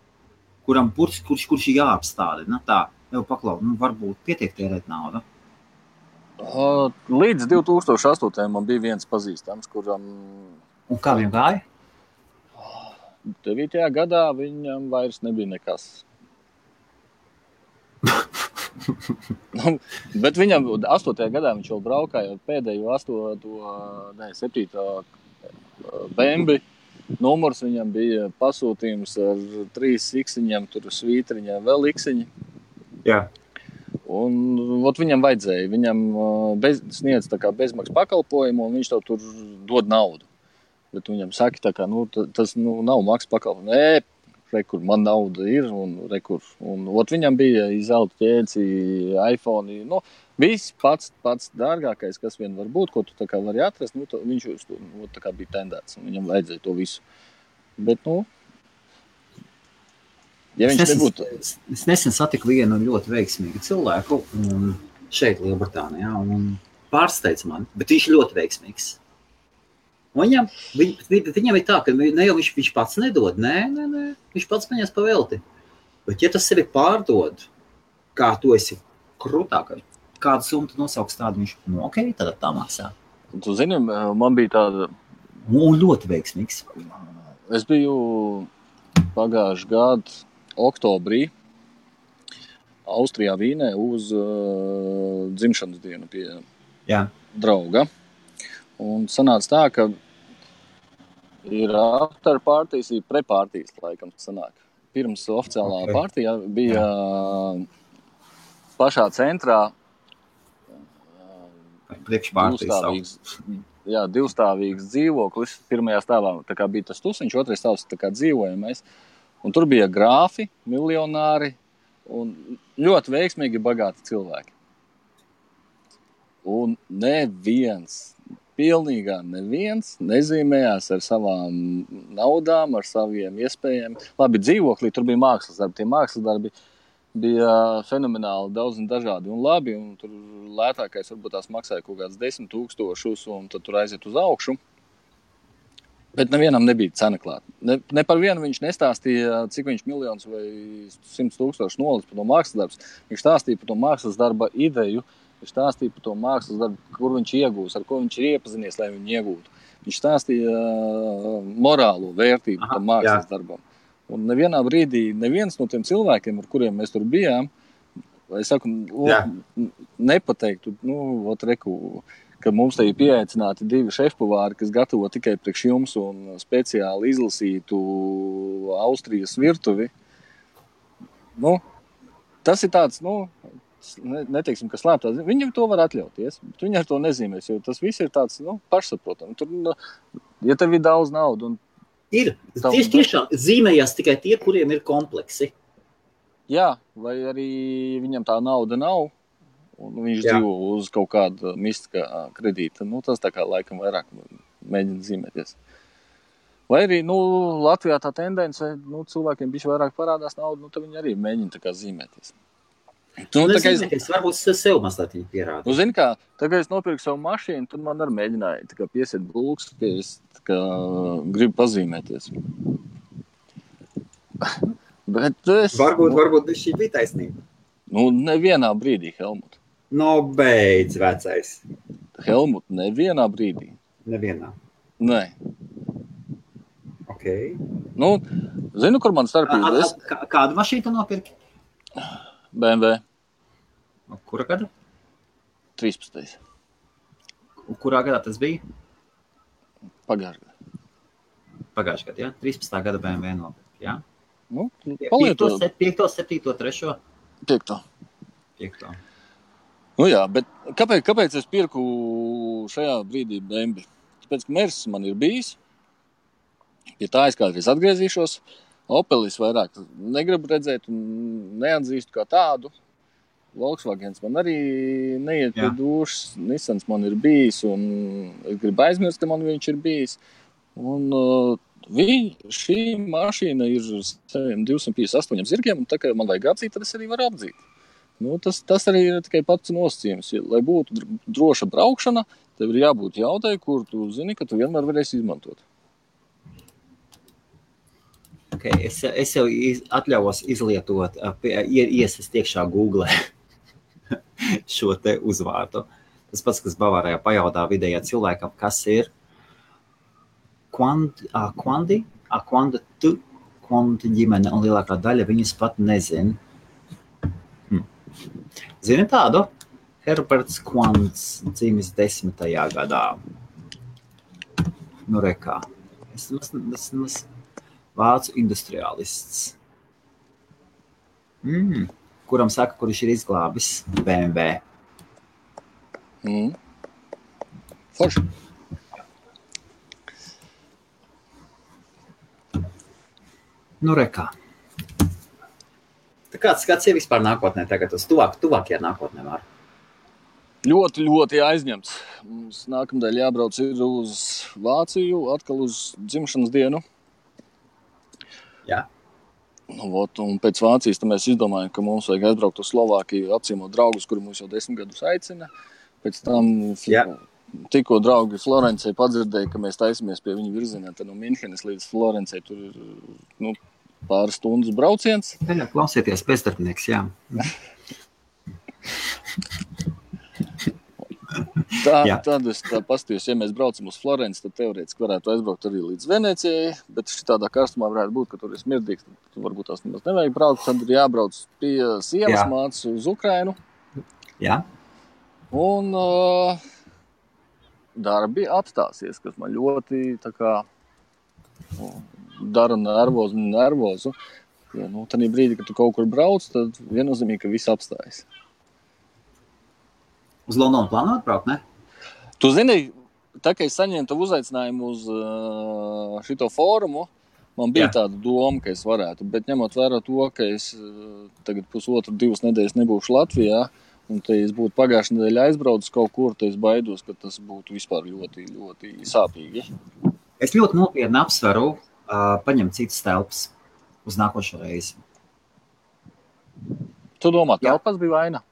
kuram kurš, kurš, kurš ir jāapstādina. Tā, jau paklau, nu, varbūt pietiek tērēt naudu. Līdz 2008. man bija viens pazīstams, kuram Un kā viņam gāja? 9. gadā viņam vairs nebija nekas. nu, bet viņam 8. gadā viņš jau braukāja pēdējo 8. ne 7. bēnbi. Numurs viņam bija pasūtījums ar trīs iksiņiem, tur svītriņā vēl iksiņi. Jā. Un ot, viņam vajadzēja, viņam bez, sniedz bezmaksas pakalpojumu, un viņš tev tur dod naudu. Bet viņam saka, ka nu, tas nu, nav maksas pakalpojums. Nē, re, kur man nauda ir, un, re, kur, un ot, viņam bija zelta ķēci, iPhone. Nu, Viss pats, pats dārgākais, kas vien var būt, ko tu vari atrast, nu, to, viņš to nu, bija tendēts. Viņam vajadzēja to visu. Bet, nu, ja es, nesen, nebūtu... es nesen satiku vienu ļoti veiksmīgu cilvēku šeit, Lielbritānijā, un pārsteidz man, bet viņš ir ļoti veiksmīgs. Viņam, viņ, viņam ir tā, ka ne jau viņš, viņš pats nedod, nē, nē, nē, viņš pats paņems pavelti. Bet, ja tas sevi pārdod, kā tu esi krūtākais, kādu summu nosauks tādu, viņš nu, ok, tad tā maksā. Tu zini, man bija tāda. Un ļoti veiksmīgs. Es biju pagājušā gada oktobrī Austrijā, Vīnē uz uh, dzimšanas dienu pie Jā. drauga. Un sanāca tā, ka ir afterpartijas, ir prepārtijas, laikam, sanāk. Pirms oficiālā okay. partija bija Jā. pašā centrā priekšpārtīgs. Jā, divstāvīgs dzīvoklis. Pirmajā stāvā bija tas tusiņš, otrais stāvs dzīvojamais. Un tur bija grāfi, miljonāri un ļoti veiksmīgi, bagāti cilvēki. Un neviens, pilnīgi neviens nezīmējās ar savām naudām, ar saviem iespējām. Labi, dzīvoklī tur bija mākslas darbi. Tie mākslas darbi bija fenomenāli daudz un dažādi un labi. Un tur lētākais varbūt tās maksāja kaut kāds desmit tūkstošus, un tad tur aiziet uz augšu. Bet nevienam nebija cena klāta. Ne, ne par vienu viņš nestāstīja, cik viņš miljonus vai simts tūkstošus nolicis par to mākslas darbu. Viņš stāstīja par to mākslas darba ideju, viņš stāstīja par to mākslas darbu, kur viņš iegūs, ar ko viņš ir iepazinies, lai viņu iegūtu. Viņš stāstīja uh, morālo vērtību Aha, tam mākslas jā. darbam. Un nevienā brīdī neviens no tiem cilvēkiem, ar kuriem mēs tur bijām, saku, nepateiktu, nu, ot, reku, ka mums te ir pieaicināti divi šefpavāri, kas gatavo tikai priekš jums un speciāli izlasītu Austrijas virtuvi. Nu, tas ir tāds, nu, neteiksim, ka slēptā. Viņi to var atļauties, bet viņi ar to nezīmēs, jo tas viss ir tāds nu, pašsaprotams. Tur, nu, ja tev ir daudz naudas un Ir. Tieši tiešām zīmējās tikai tie, kuriem ir kompleksi. Jā, vai arī viņam tā nauda nav, un viņš Jā. dzīvo uz kaut kāda mistika kredīta. Nu, tas tā kā laikam vairāk mēģina zīmēties. Vai arī nu, Latvijā tā tendence, nu, cilvēkiem bija vairāk parādās nauda, nu, tad viņi arī mēģina zīmēties. Tu, nu, es, es varbūt sev mazliet pierādīju. Nu, zini, kā, tagad es nopirku savu mašīnu, tad man arī mēģināja piesiet bulks, ka es kā, gribu pazīmēties. Bet es... Varbūt, varbūt šī bija taisnība. Nu, nevienā brīdī, Helmut. No beidz, vecais. Helmut, nevienā brīdī. Nevienā. Nē. Ok. Nu, zinu, kur man starpība. Es... Kādu mašīnu nopirki? BMW. Kura gada? 13. Un kurā gadā tas bija? Pagājušajā gadā. Pagājušajā gadā, jā. 13. gada BMW nopirkt, jā. Nu, palieto. 5, 7, 3. 5. 5. Nu jā, bet kāpēc, kāpēc es pirku šajā brīdī BMW? Tāpēc, ka Mercedes man ir bijis. Pie tā es kādreiz atgriezīšos. Opelis vairāk negribu redzēt un neatzīstu kā tādu. Volkswagens man arī neiet pie dušas. Nissans man ir bijis, un es gribu aizmirst, ka man viņš ir bijis. Un, uh, vi, šī mašīna ir ar 258 zirgiem, un tā kā man vajag apdzīt, tad es arī varu apdzīt. Nu, tas, tas arī ir tikai pats nosacījums. Lai būtu droša braukšana, tev ir jābūt jaudai, kur tu zini, ka tu vienmēr varēsi izmantot. Okay, es, es jau iz, atļaujos izlietot, iesist iekšā Google šo te uzvārdu. Tas pats, kas Bavārijā pajautā vidējā cilvēkam, kas ir kvandi, kvandi, kvandi, kvandi ģimene, un lielākā daļa viņas pat nezina. Zini tādu? Herberts Kvants dzimis desmitajā gadā. Nu, rekā. Es esmu vācu industriālists. Mm. Kuram saka, kurš ir izglābis BMW? Mm. Forši. Nu, rekā. Tā kāds skats ir vispār nākotnē, tagad uz tuvāk, tuvākajā nākotnē var? Ļoti, ļoti aizņemts. Mums nākamdēļ jābrauc uz Vāciju, atkal uz dzimšanas dienu. Jā. Nu, ot, un pēc Vācijas mēs izdomājām, ka mums vajag aizbraukt uz Slovākiju, apciemot draugus, kuri mūs jau desmit gadus aicina. Pēc tam Jā. tikko draugi Florencē padzirdēja, ka mēs taisamies pie viņa virzienā. Tad no Minhenes līdz Florencei tur ir nu, pāris stundas brauciens. Jā, klausieties, bezdarbnieks, jā. Tā, Jā. tad es paskatījos, ja mēs braucam uz Florenci, tad teorētiski varētu aizbraukt arī līdz Venecijai. Bet tādā karstumā varētu būt, ka tur ir smirdīgs. Tad varbūt tās nemaz nevajag braukt. Tad ir jābrauc pie sievas mācības uz Ukrajinu. Jā. Un uh, darbi apstāsies, kas man ļoti kā, nu, dara nervozu. nervozu. Ja, nu, tad brīdī, kad tu kaut kur brauc, tad viennozīmīgi, ka viss apstājas. Uz Londonu plānot braukt, ne? Tu zini, tā kā es saņēmu tavu uzaicinājumu uz uh, šo fórumu, man bija Jā. tāda doma, ka es varētu. Bet ņemot vērā to, ka es uh, tagad pusotru, divas nedēļas nebūšu Latvijā, un te es būtu pagājušā nedēļa aizbraucis kaut kur, tad es baidos, ka tas būtu vispār ļoti, ļoti sāpīgi. Es ļoti nopietni apsveru paņemt citas telpas uz nākošo reizi. Tu domā, telpas bija vaina?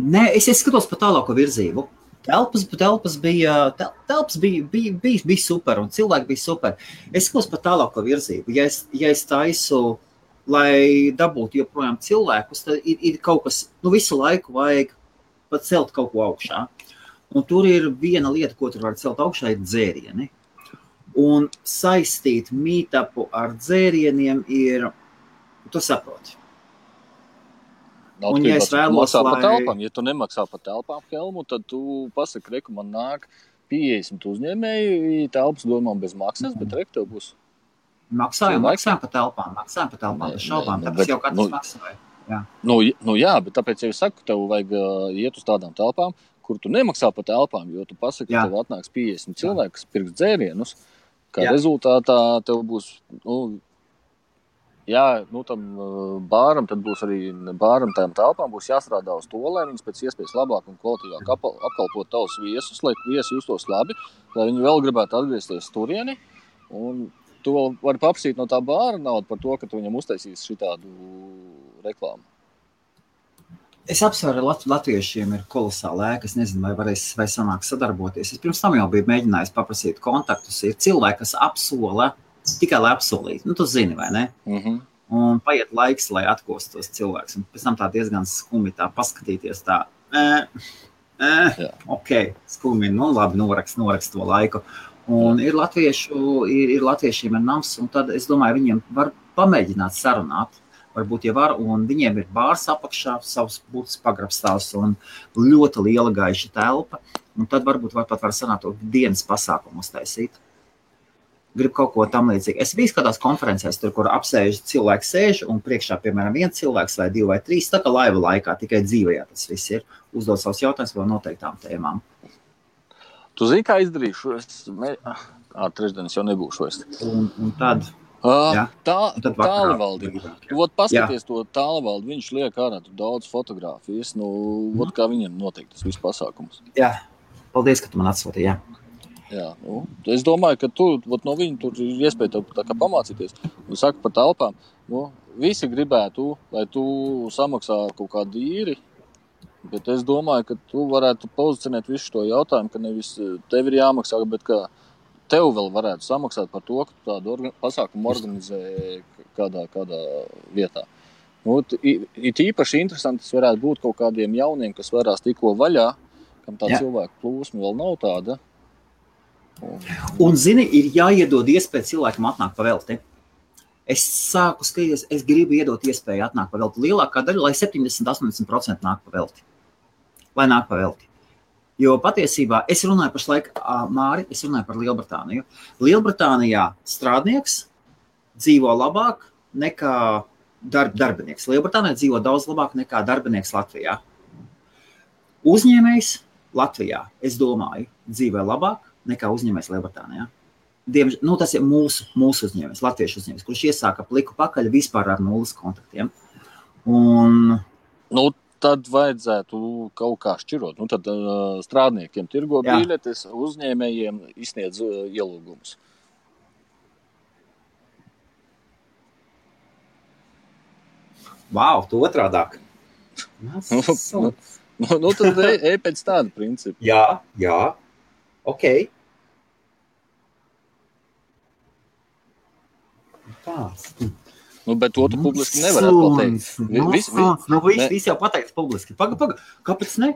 Nē, es, es skatos pa tālāko virzību. Telpas, telpas, bija, tel, telpas bija, bija, bija, bija super, un cilvēki bija super. Es skatos pa tālāko virzību. Ja es, ja es taisu, lai dabūtu joprojām cilvēkus, tad ir, ir kaut kas, nu, visu laiku vajag pacelt kaut ko augšā. Un tur ir viena lieta, ko tur var celt augšā, ir dzērieni. Un saistīt mītāpu ar dzērieniem ir, tu saproti. Nav un, ja es vēlos, lai... par telpām, ja tu nemaksā par telpām, Helmu, tad tu pasaki, reku man nāk 50 uzņēmēji, telpas domā bez maksas, bet reku tev būs. Maksājam, maksājam par telpām, maksājam par telpām, bez šaubām, tāpēc bet, jau katrs nu, maksāja. Jā. Nu, nu jā, bet tāpēc jau es saku, tev vajag uh, iet uz tādām telpām, kur tu nemaksā par telpām, jo tu pasaki, ka tev atnāks 50 cilvēki, kas pirks dzērienus, kā jā. rezultātā tev būs, nu, jā, nu, tam bāram būs arī bāram tām telpām būs jāstrādā uz to, lai viņas pēc iespējas labāk un kvalitīvāk apkalpot tavus viesus, lai viesi justos labi, lai viņi vēl gribētu atgriezties turieni. Un tu vēl vari paprasīt no tā bāra naudu par to, ka tu viņam uztaisīsi šādu reklāmu. Es apsveru, ka latviešiem ir kolosāla ēka. Es nezinu, vai varēs vai sanāks sadarboties. Es pirms tam jau biju mēģinājis paprasīt kontaktus. Ir cilvēki, kas apsola, tikai lai apsolītu. Nu, tu zini, vai ne? Mm -hmm. Un paiet laiks, lai atkostu tos cilvēkus. Un pēc tam tā diezgan skumji tā paskatīties. Tā, eh, eh, ok, skumji, nu labi, norakst, norakst to laiku. Un ir, latviešu, ir, ir latviešiem ir nams, un tad es domāju, viņiem var pamēģināt sarunāt. Varbūt jau var, un viņiem ir bārs apakšā, savs būtisks pagrabstāvs un ļoti liela gaiša telpa. Un tad varbūt var pat var sanākt to dienas pasākumu uztaisīt grib kaut ko tamlīdzīgu. Es biju kādās konferencēs, tur, kur apsēž cilvēki sēž un priekšā, piemēram, viens cilvēks vai divi vai trīs. Tā kā laiva laikā tikai dzīvē tas viss ir. Uzdod savus jautājumus par noteiktām tēmām. Tu zini, kā izdarīšu? Es mē... à, trešdienas jau nebūšu vairs. Un, un tad. Uh, jā, tā ir tālvalde. Paskaties to tālvaldi. Viņš liek ārā daudz fotografijas. Nu, mm. Ot, kā viņam notiek tas viss pasākums. Jā, paldies, ka tu man atsūtīji. Jā, nu, es domāju, ka tu, no viņa tur ir iespēja pamācīties. Un saka par telpām. Nu, visi gribētu, lai tu samaksā kaut kādu īri. Bet es domāju, ka tu varētu pozicionēt visu šo jautājumu, ka nevis tev ir jāmaksā, bet ka tev vēl varētu samaksāt par to, ka tu tādu orga pasākumu organizē kādā, kādā vietā. Nu, it īpaši interesanti tas varētu būt kaut kādiem jauniem, kas varās tikko vaļā, kam tā Jā. cilvēku plūsma vēl nav tāda. Un, zini, ir jāiedod iespēja cilvēkam atnākt pa velti. Es sāku skatīties, es gribu iedot iespēju atnākt pa velti lielākā daļa, lai 70-80% nāk pa velti. Lai nāk pa velti. Jo patiesībā es runāju pašlaik, Māri, es runāju par Lielbritāniju. Lielbritānijā strādnieks dzīvo labāk nekā darb, darbinieks. Lielbritānijā dzīvo daudz labāk nekā darbinieks Latvijā. Uzņēmējs Latvijā, es domāju, dzīvo labāk nekā uzņēmējs Lielbritānijā. Diemžēl nu, tas ir mūsu, mūsu uzņēmējs, Latvijas uzņēmējs, kurš iesāka pliku pakaļ vispār ar nulles kontaktiem. Un, nu, tad vajadzētu kaut kā šķirot. Nu, tad uh, strādniekiem tirgo biļetes, uzņēmējiem izsniedz uh, ielūgumus. Wow, tu otrādāk. Nu, nu, nu, nu, tad ej, ej pēc tāda principa. Jā, jā, ok. Tāds. Nu, bet to tu nu, publiski nevari pateikt. Nu, vis, vis, nu, viss, viss jau pateikts publiski. Paga, paga, kāpēc ne?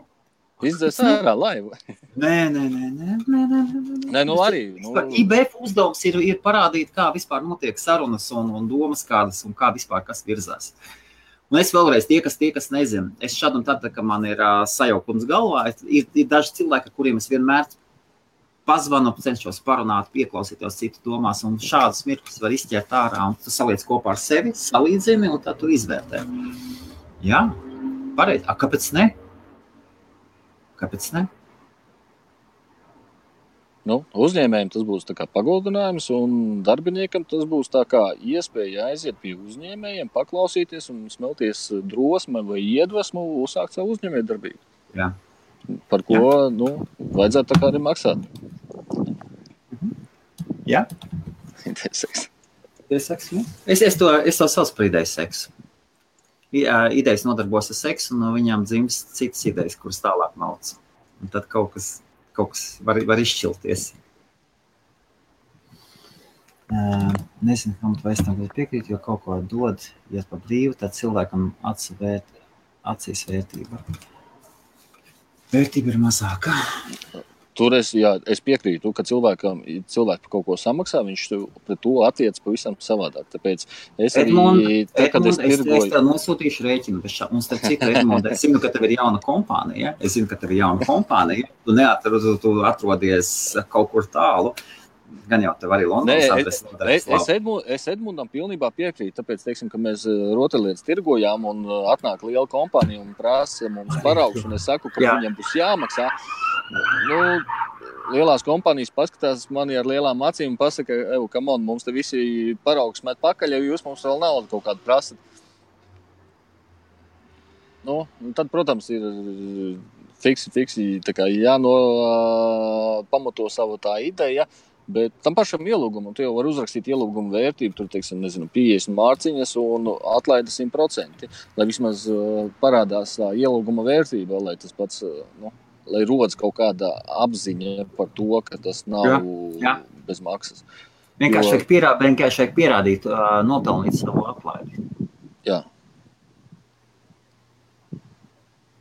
Izdzēs ārā laivu. Nē, nē, nē, nē, nē, nē, nē. nē nu arī. Nu... IBF uzdevums ir, ir parādīt, kā vispār notiek sarunas un, un domas kādas un kā vispār kas virzās. Un es vēlreiz, tie, kas, tie, kas nezina, es šādu un tādu, ka man ir uh, sajaukums galvā, ir, ir daži cilvēki, kuriem es vienmēr pazvanu, cenšos parunāt, pieklausīties citu domās, un šādas mirkļus var izķert ārā, un tu saliec kopā ar sevi, salīdzini, un tad tu izvērtē. Jā, pareizi. Kāpēc ne? Kāpēc ne? Nu, uzņēmējiem tas būs pagodinājums, un darbiniekam tas būs iespēja aiziet pie uzņēmējiem, paklausīties un smelties drosme vai iedvesmu, uzsākt savu uzņēmējdarbību. Par ko Jā. Nu, vajadzētu arī maksāt. Jā, es, es, to, es to saucu par idejas seksu. Idejas nodarbojas ar seksu, un no viņām dzimst citas idejas, kuras tālāk malc. Un tad kaut kas kaut kas var, var izšķilties. Uh, nezinu, kam tu tam piekrīt, jo kaut ko dod, ja pa brīvu, tad cilvēkam atsvērt, acīs vērtība. Vērtība ir mazāka. Tur es, jā, es piekrītu, ka cilvēkam, cilvēks par kaut ko samaksā, viņš pret to attiecas pavisam savādāk. Tāpēc es arī, Edmund, tā, Edmund, es tirgoju... Es, es nosūtīšu rēķinu, šā, un starp citu, Edmund, es zinu, ka tev ir jauna kompānija, es zinu, ka tev ir jauna kompānija, tu neatrodi, tu atrodies kaut kur tālu. Gan jau tā arī Londonas adrese. Es, es, Edmund, es Edmundam pilnībā piekrītu. Tāpēc, teiksim, ka mēs eh, rotaļlietas tirgojām un eh, atnāk liela kompānija un prasa mums paraugs. Un es saku, ka Jā. viņam būs jāmaksā nu, lielās kompānijas paskatās mani ar lielām acīm un pasaka, ka mums te visi paraugs met pakaļ, ja jūs mums vēl naudu kaut kādu prasat. Nu, tad, protams, ir fiksi, fiksi jāno pamato savu tā ideja. Bet tam pašam ielūgumam, tu jau vari uzrakstīt ielūgumu vērtību, tur, teiksim, nezinu, 50 mārciņas un atlaida 100%. Lai vismaz uh, parādās tā ielūguma vērtība, lai tas pats, uh, nu, lai rodas kaut kāda apziņa par to, ka tas nav jā, jā. bez maksas. Vienkārši vajag pierādīt, vienkārši pierādīt uh, nopelnīt savu atlaidi. Jā.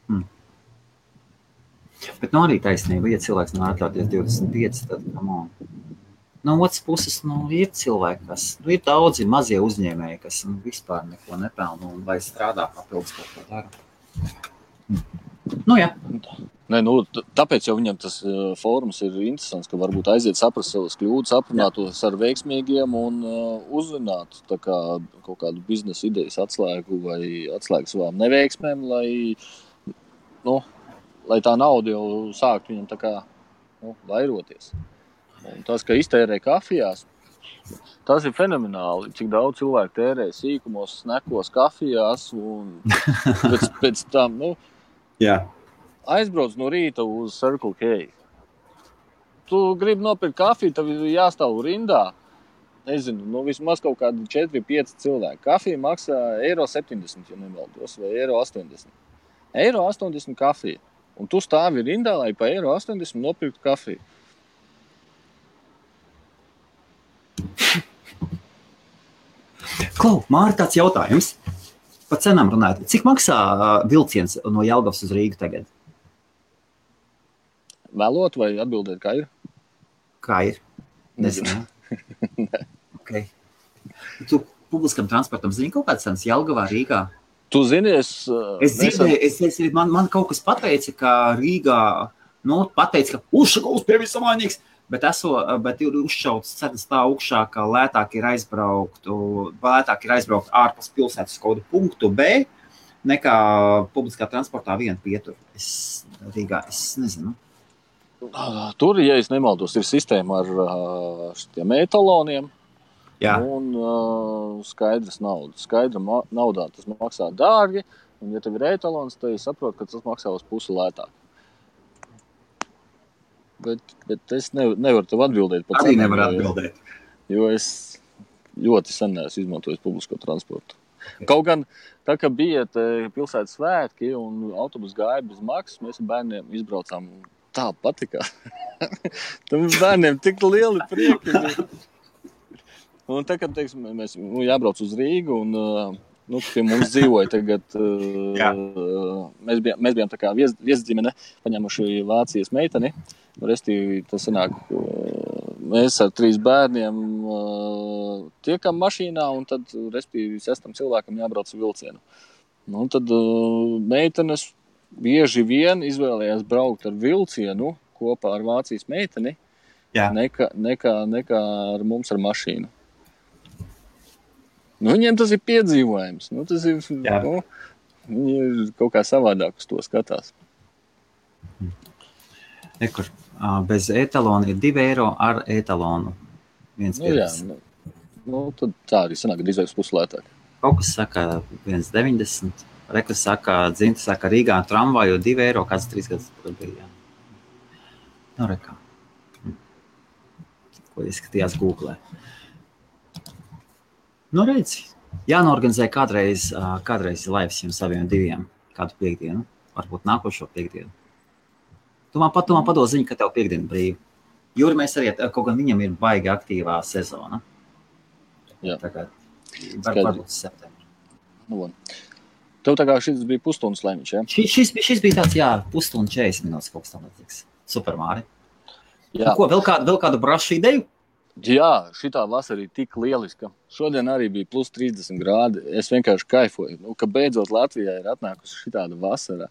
Hmm. Bet nu, arī taisnība, ja cilvēks nav atļauties 25, tad come on. No otras puses, nu, ir cilvēki, kas nu, ir daudzi mazie uzņēmēji, kas nu, vispār neko nepelna un vai strādā papildus kaut ko dara. Nu, jā. Nē, nu, tāpēc jau viņam tas uh, fórums ir interesants, ka varbūt aiziet saprast savas kļūdas, aprunātos ar veiksmīgiem un uh, uzzināt kā, kaut kādu biznesa idejas atslēgu vai atslēgu savām neveiksmēm, lai, nu, lai tā nauda jau sāktu viņam tā kā nu, vairoties. Un tas, ka iztērē kafijās, tas ir fenomenāli. Cik daudz cilvēku tērē sīkumos, snekos, kafijās un pēc, pēc tam. Nu, Jā. Aizbrauc no rīta uz Circle K. Tu gribi nopirkt kafiju, tev ir jāstāv rindā. Nezinu, nu vismaz kaut kādi 4, 5 cilvēki. Kafija maksā eiro 70, ja nemaldos, vai eiro 80. Eiro 80 kafija. Un tu stāvi rindā, lai pa eiro 80 nopirktu kafiju. Klau, Mārta, tāds jautājums. Par cenām runājot, cik maksā vilciens no Jālgavas uz Rīgu tagad? Vēlot vai atbildēt, kā ir? Kā ir? Nezinu. okay. Tu publiskam transportam zini kaut kāds cenas Jelgavā, Rīgā? Tu zini, es, Es dzirdēju, es, es, man, man kaut kas pateica, ka Rīgā, nu, pateica, ka uzšauts pie visamainīgs, bet, eso, bet ir uzšauts cenas tā augšā, ka lētāk ir aizbraukt, lētāk ir aizbraukt ārpus pilsētas kādu punktu B, nekā publiskā transportā vienu pieturu. Es Rīgā, es nezinu. Ā, Tur, ja es nemaldos, ir sistēma ar ā, šiem etaloniem Jā, un uh, skaidrs naudas. Skaidra naudā tas maksā dārgi, un, ja tev ir etalons, tad es saprotu, ka tas maksā uz pusi lētāk. Bet, bet es nev, nevaru tev atbildēt par arī cenām, nevar jo- atbildēt. Jo es ļoti sen neesmu izmantojis publisko transportu. Kaut gan tā, ka bija pilsētas svētki un autobusu gāja bez maksas, mēs ar bērniem izbraucām. Tā patika. Tam bērniem tik lieli prieki. Un tā, kad teiksim, mēs nu, jābrauc uz Rīgu, un uh, nu, pie mums dzīvoja tagad, uh, mēs, bijām, mēs bijām tā kā vies, viesģimene, paņēmuši Vācijas meiteni. Restīvi, tas sanāk, uh, mēs ar trīs bērniem uh, tiekam mašīnā, un tad, respektīvi, sestam cilvēkam jābrauc ar vilcienu. Nu, tad uh, meitenes bieži vien izvēlējās braukt ar vilcienu kopā ar Vācijas meiteni, Jā. nekā, nekā, nekā ar mums ar mašīnu. Nu, viņiem tas ir piedzīvojums. Nu, tas ir, Jā. nu, viņi ir kaut kā savādāk uz to skatās. Nekur. Ā, Bez etalona ir 2 eiro ar etalonu. Viens Nu, jā, nu, nu, tad tā arī sanāk, izvēles puslētāk. Kaut kas saka 1,90. Rekas saka, dzimta saka, Rīgā tramvaju 2 eiro, kāds 3 gadus atpakaļ bija. Nu, rekā. Ko izskatījās Google. Nu, redzi, jānorganizē kādreiz, kādreiz laivs jums saviem diviem, kādu piekdienu, varbūt nākošo piekdienu. Tu man, pat, tu man padod ziņu, ka tev piekdiena brīva. Jūri mēs arī, kaut gan viņam ir baigi aktīvā sezona. Jā. Tagad var, varbūt septembrī. Nu. Tev tā kā šis bija pusstundas lēmiņš, ja? Šis, šis, šis bija tāds, jā, pusstunda 40 minūtes kaut kas tamlīdzīgs. Supermāri. Jā, Nu, ko, vēl kādu, vēl kādu brašu ideju? Jā, šī vasara ir tik lieliska. Šodien arī bija plus 30 grādi. Es vienkārši kaifoju, nu, ka beidzot Latvijā ir atnākusi šī vasara.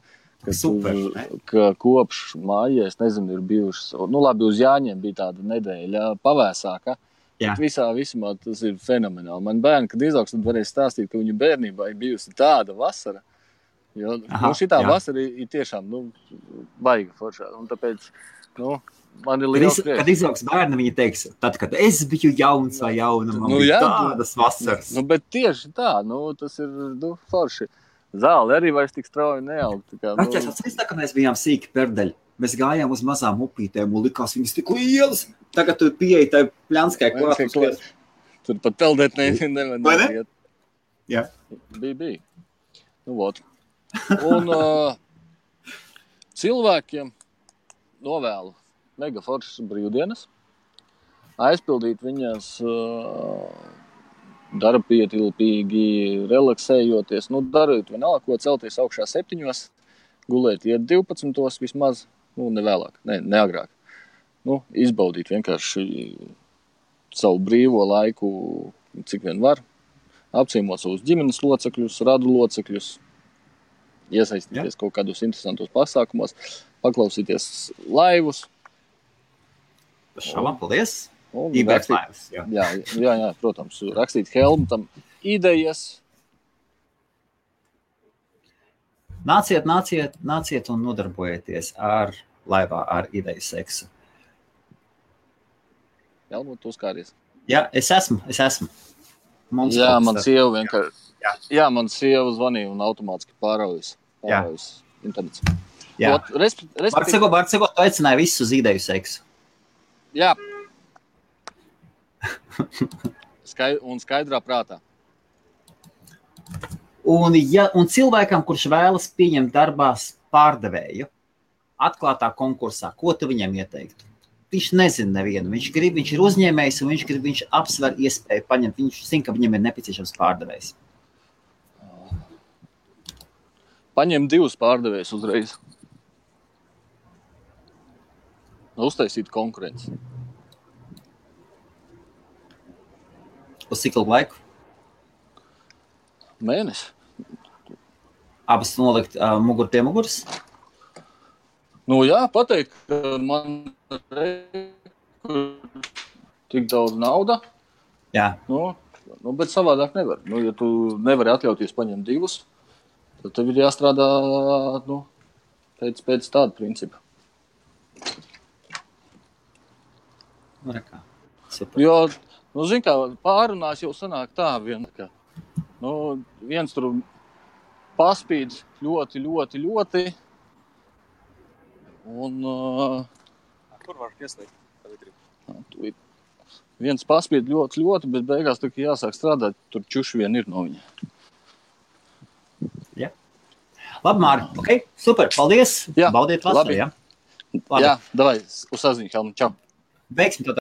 Super, tu- ne? ka kopš māja, es nezinu, ir bijušas, nu, labi, uz Jāņiem bija tāda nedēļa pavēsāka. Jā. Visā visumā tas ir fenomenāli. Man bērni, kad izaugs, tad varēs stāstīt, ka viņu bērnībā ir bijusi tāda vasara. Jo Aha, nu, šī tā jā. vasara ir, ir tiešām nu, baiga forša. Un Tāpēc nu, man ir liels prieks. kad izaugs bērni, viņi teiks, tad, kad es biju jauns vai jauna, man Nu, jā. tādas vasaras. Nu, bet tieši tā, nu, tas ir nu, forši. Zāle arī vairs tik strauji neaug. Kā, Raķēs, atceries, tā, kad mēs bijām sīki perdeļi. Mēs gājām uz mazām upītēm un likās viņas tik lielas. Tagad tu pieeji tai pļanskai uz klāt. to- Tur pat peldēt ne, nevar Vai ne? neiet. Jā. Bija, bija. Nu, vot. Un uh, cilvēkiem novēlu mega foršas brīvdienas, aizpildīt viņas uh, darbietilpīgi, relaksējoties. Nu, darīt vienalga, ko celties augšā septiņos, gulēt iet 12. vismaz, nu, ne vēlāk, ne, ne agrāk. Nu, izbaudīt vienkārši savu brīvo laiku, cik vien var. Apciemot savus ģimenes locekļus, radu locekļus, iesaistīties ja. kaut kādos interesantos pasākumos, paklausīties laivus. Šāpām, paldies! un Ibēks rakstīt- laivas. jā. Jā, jā, jā, protams, rakstīt Helmutam idejas. Nāciet, nāciet, nāciet un nodarbojieties ar laivā, ar ideju seksu. Helmut, tu skāries. Jā, es esmu, es esmu. Mums Jā, man sieva vienkārši. Jā. Jā, man sieva zvanīja un automātiski pāraujas. Pāraujas internets. Jā. Ot, respe- respektīvi- Vārtsego, vārtsego, tu aicināji visus uz ideju seksu. Jā. Skai, un skaidrā prātā. Un, ja, un cilvēkam, kurš vēlas pieņemt darbā pārdevēju, atklātā konkursā, ko tu viņam ieteiktu? Viņš nezina nevienu. Viņš grib, viņš ir uzņēmējs un viņš grib, viņš apsver iespēju paņemt. Viņš zina, ka viņam ir nepieciešams pārdevējs. Paņem divus pārdevējus uzreiz. Uztaisīt konkurenci. Uz cik ilgu laiku? Mēnesis. Abas nolikt uh, muguru pie muguras. Nu, jā, pateikt, ka man ir tik daudz naudas. Jā, Nu, nu, bet savādāk nevar. Nu, ja tu nevari atļauties paņemt divus, tad tev ir jāstrādā nu, pēc, pēc tāda principa. nu, re kā. Super. Jo, nu, zin, kā pārunās jau sanāk tā, vien, ka nu, viens tur paspīd ļoti, ļoti, ļoti. Un, uh, Kur var ieslēgt? tu- viens paspīd ļoti, ļoti, bet beigās tur jāsāk strādāt. Tur čuši vien ir no viņa. Labi, Mārtiņ. Okay, super. Paldies. Jā, Baudiet vasaru. labi. Jā. Labi. Jā, davai, uz saziņu, Helmu. Čau! Veiksim to.